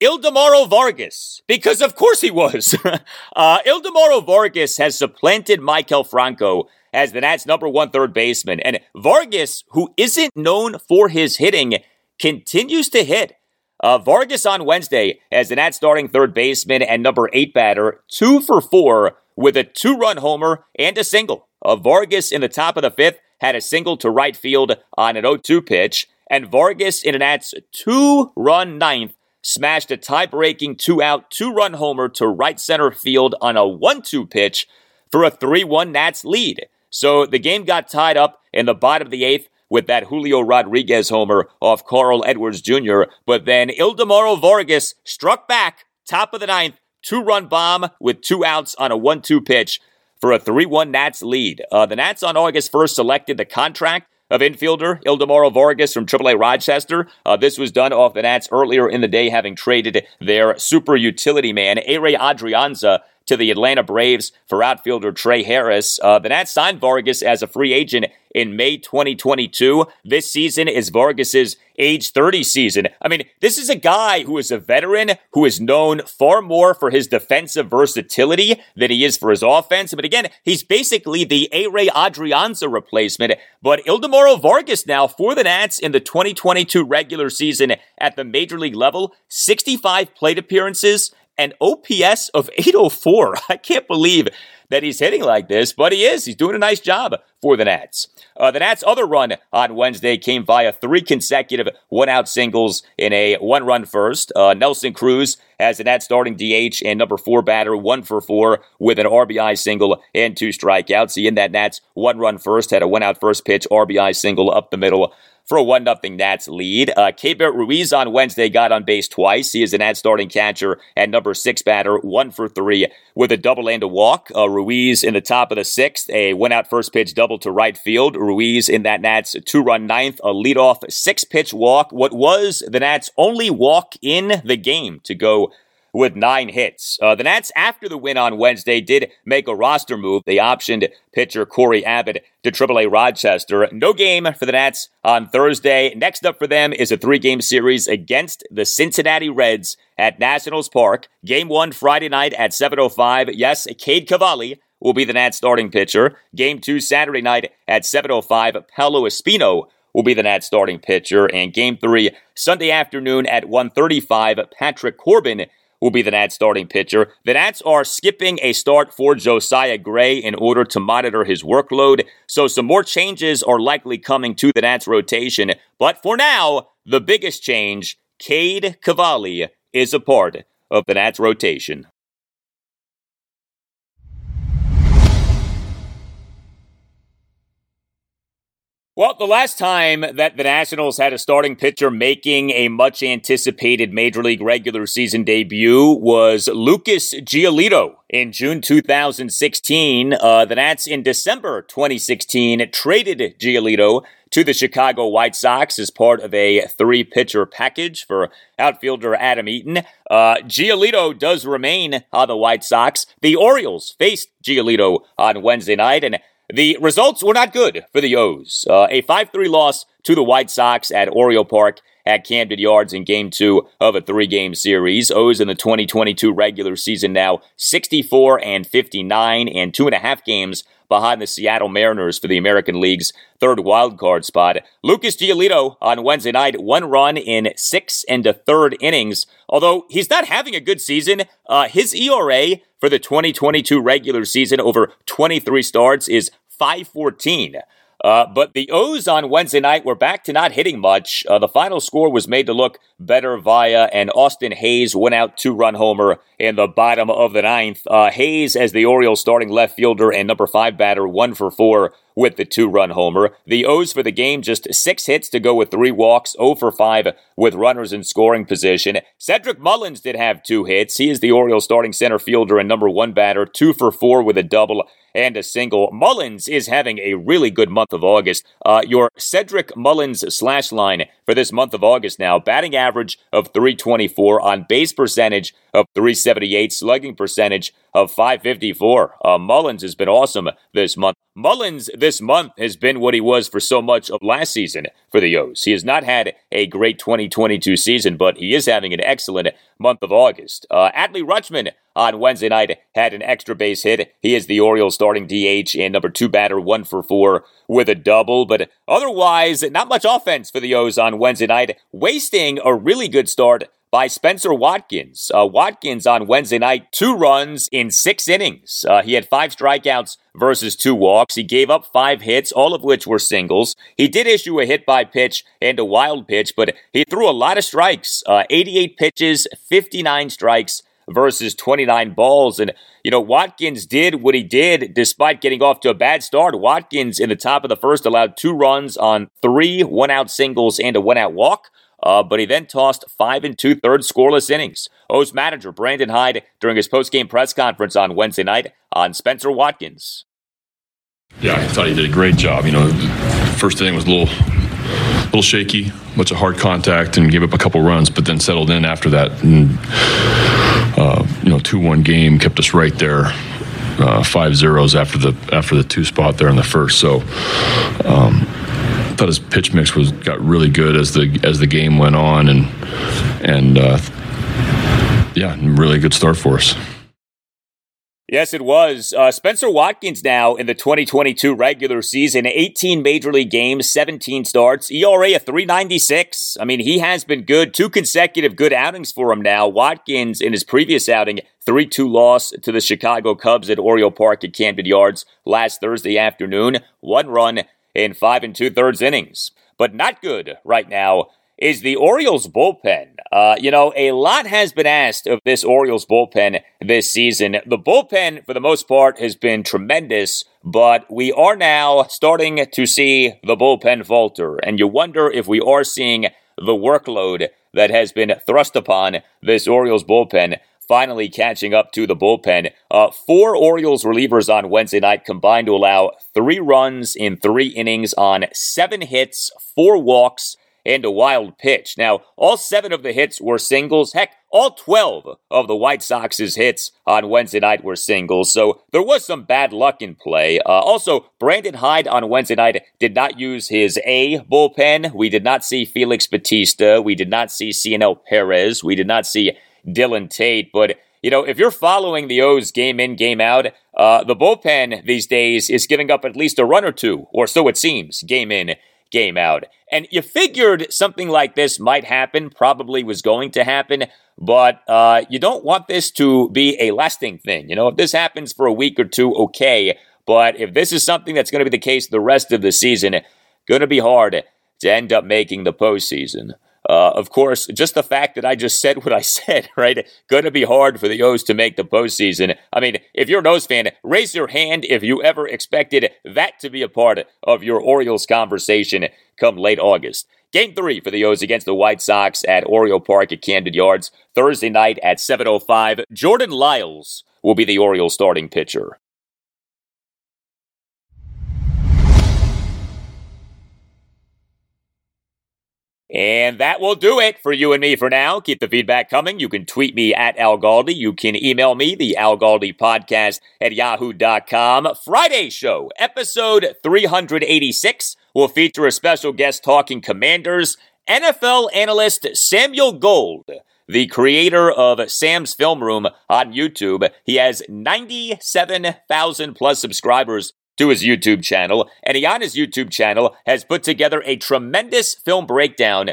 Ildemaro Vargas, because of course he was. uh, Ildemaro Vargas has supplanted Maikel Franco as the Nats' number one third baseman. And Vargas, who isn't known for his hitting, continues to hit. Uh, Vargas on Wednesday as the Nats starting third baseman and number eight batter, two for four with a two run homer and a single. Uh, Vargas in the top of the fifth had a single to right field on an 0 2 pitch, and Vargas in an Nats two run ninth smashed a tie breaking two out, two run homer to right center field on a 1 2 pitch for a 3 1 Nats lead. So the game got tied up in the bottom of the eighth with that Julio Rodriguez homer off Carl Edwards Jr., but then Ildemaro Vargas struck back, top of the ninth, two run bomb with two outs on a 1 2 pitch for a 3 1 Nats lead. Uh, the Nats on August 1st selected the contract of infielder Ildemaro Vargas from AAA Rochester. Uh, this was done off the Nats earlier in the day, having traded their super utility man, Ehire Adrianza, to the Atlanta Braves for outfielder Trey Harris. Uh, the Nats signed Vargas as a free agent in May 2022. This season is Vargas's age 30 season. I mean, this is a guy who is a veteran who is known far more for his defensive versatility than he is for his offense. But again, he's basically the Ehire Adrianza replacement. But Ildemaro Vargas now for the Nats in the 2022 regular season at the major league level, 65 plate appearances, an OPS of 804. I can't believe that he's hitting like this, but he is. He's doing a nice job for the Nats. Uh, the Nats' other run on Wednesday came via three consecutive one-out singles in a one-run first. Uh, Nelson Cruz has the Nats starting DH and number four batter, one for four with an RBI single and two strikeouts. He in that Nats one-run first had a one-out first pitch RBI single up the middle for a 1 0 Nats lead. Uh, Keibert Ruiz on Wednesday got on base twice. He is an Nats starting catcher and number six batter, one for three with a double and a walk. Uh, Ruiz in the top of the sixth, a one out first pitch double to right field. Ruiz in that Nats two run ninth, a leadoff six pitch walk. What was the Nats' only walk in the game to go with nine hits. Uh, the Nats, after the win on Wednesday, did make a roster move. They optioned pitcher Cory Abbott to AAA Rochester. No game for the Nats on Thursday. Next up for them is a three game series against the Cincinnati Reds at Nationals Park. Game one Friday night at 7.05. Yes, Cade Cavalli will be the Nats starting pitcher. Game two Saturday night at 7.05. Paolo Espino will be the Nats starting pitcher. And game three Sunday afternoon at 1.35. Patrick Corbin will be the Nats starting pitcher. The Nats are skipping a start for Josiah Gray in order to monitor his workload, so some more changes are likely coming to the Nats rotation. But for now, the biggest change, Cade Cavalli is a part of the Nats rotation. Well, the last time that the Nationals had a starting pitcher making a much anticipated Major League regular season debut was Lucas Giolito in June 2016. Uh, the Nats in December 2016 traded Giolito to the Chicago White Sox as part of a three pitcher package for outfielder Adam Eaton. Uh, Giolito does remain on the White Sox. The Orioles faced Giolito on Wednesday night, and the results were not good for the O's. Uh, a 5 3 loss to the White Sox at Oriole Park at Camden Yards in game two of a three game series. O's in the 2022 regular season now 64 and 59 and two and a half games behind the Seattle Mariners for the American League's third wild card spot. Lucas Giolito on Wednesday night, one run in six and a third innings. Although he's not having a good season, uh, his ERA for the 2022 regular season over 23 starts is 514. Uh, but the O's on Wednesday night were back to not hitting much. Uh, the final score was made to look better via an Austin Hays went out two run homer in the bottom of the ninth. Uh, Hays, as the Orioles starting left fielder and number five batter, one for four with the two run homer. The O's for the game, just six hits to go with three walks, 0 for 5 with runners in scoring position. Cedric Mullins did have two hits. He is the Orioles starting center fielder and number one batter, two for four with a double and a single. Mullins is having a really good month of August. Uh, your Cedric Mullins slash line for this month of August now batting average of 324, on base percentage of 378, slugging percentage of 554. Uh, Mullins has been awesome this month. Mullins this month has been what he was for so much of last season for the O's. He has not had a great 2022 season, but he is having an excellent month of August. Uh, Adley Rutschman on Wednesday night had an extra base hit. He is the Orioles starting DH and number two batter, one for four with a double. But otherwise, not much offense for the O's on Wednesday night, wasting a really good start by Spencer Watkins. Uh, Watkins on Wednesday night, two runs in six innings. Uh, he had five strikeouts versus two walks. He gave up five hits, all of which were singles. He did issue a hit by pitch and a wild pitch, but he threw a lot of strikes uh, 88 pitches, 59 strikes versus 29 balls. And, you know, Watkins did what he did despite getting off to a bad start. Watkins in the top of the first allowed two runs on three one out singles and a one out walk. Uh, but he then tossed five and two thirds scoreless innings. O's manager Brandon Hyde during his post-game press conference on Wednesday night on Spencer Watkins. Yeah, I thought he did a great job. You know, first inning was a little, little shaky, much of hard contact, and gave up a couple runs, but then settled in after that. And uh, you know, two-one game kept us right there. Uh, five zeros after the after the two spot there in the first. So um, thought his pitch mix was got really good as the as the game went on, and and uh, yeah, really good start for us. Yes, it was. Uh, Spencer Watkins now in the 2022 regular season, 18 major league games, 17 starts, ERA of 396. I mean, he has been good. Two consecutive good outings for him now. Watkins in his previous outing, 3 2 loss to the Chicago Cubs at Oriole Park at Camden Yards last Thursday afternoon. One run in five and two thirds innings. But not good right now is the Orioles bullpen. Uh, you know, a lot has been asked of this Orioles bullpen this season. The bullpen, for the most part, has been tremendous, but we are now starting to see the bullpen falter. And you wonder if we are seeing the workload that has been thrust upon this Orioles bullpen finally catching up to the bullpen. Uh, four Orioles relievers on Wednesday night combined to allow three runs in three innings on seven hits, four walks, and a wild pitch. Now, all seven of the hits were singles. Heck, all 12 of the White Sox's hits on Wednesday night were singles, so there was some bad luck in play. Uh, also, Brandon Hyde on Wednesday night did not use his A bullpen. We did not see Felix Bautista. We did not see Cionel Perez. We did not see Dylan Tate. But, you know, if you're following the O's game in, game out, uh, the bullpen these days is giving up at least a run or two, or so it seems, game in, game out. And you figured something like this might happen, probably was going to happen, but uh, you don't want this to be a lasting thing. You know, if this happens for a week or two, okay. But if this is something that's going to be the case the rest of the season, going to be hard to end up making the postseason. Uh, of course, just the fact that I just said what I said, right? Going to be hard for the O's to make the postseason. I mean, if you're an O's fan, raise your hand if you ever expected that to be a part of your Orioles conversation come late August. Game three for the O's against the White Sox at Oriole Park at Camden Yards Thursday night at 7:05. Jordan Lyles will be the Orioles starting pitcher. And that will do it for you and me for now. Keep the feedback coming. You can tweet me at Al Galdi. You can email me, the Al Galdi podcast at yahoo.com. Friday show, episode 386, will feature a special guest talking commanders, NFL analyst Samuel Gold the creator of Sam's Film Room on YouTube. He has 97,000 plus subscribers to his YouTube channel, and he on his YouTube channel has put together a tremendous film breakdown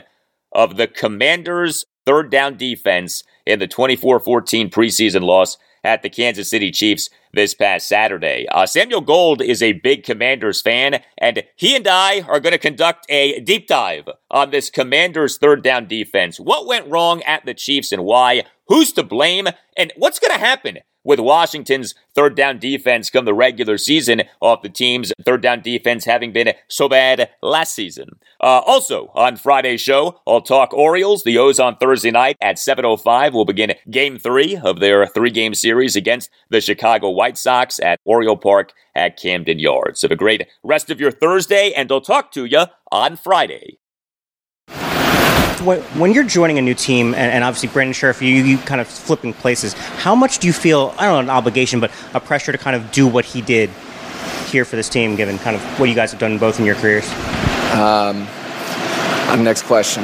of the Commanders' third down defense in the 24 14 preseason loss at the Kansas City Chiefs this past Saturday. Uh, Samuel Gold is a big Commanders fan, and he and I are going to conduct a deep dive on this Commanders' third down defense. What went wrong at the Chiefs and why? Who's to blame? And what's going to happen with Washington's third down defense come the regular season off the team's third down defense having been so bad last season. Uh, also, on Friday's show, I'll talk Orioles. The O's on Thursday night at 7.05 will begin game three of their three-game series against the Chicago White Sox at Oriole Park at Camden Yards. Have a great rest of your Thursday, and I'll talk to you on Friday when, you're joining a new team, and, obviously Brandon Scherff, you, you kind of flipping places, how much do you feel, I don't know, an obligation, but a pressure to kind of do what he did here for this team, given kind of what you guys have done both in your careers? Um, next question.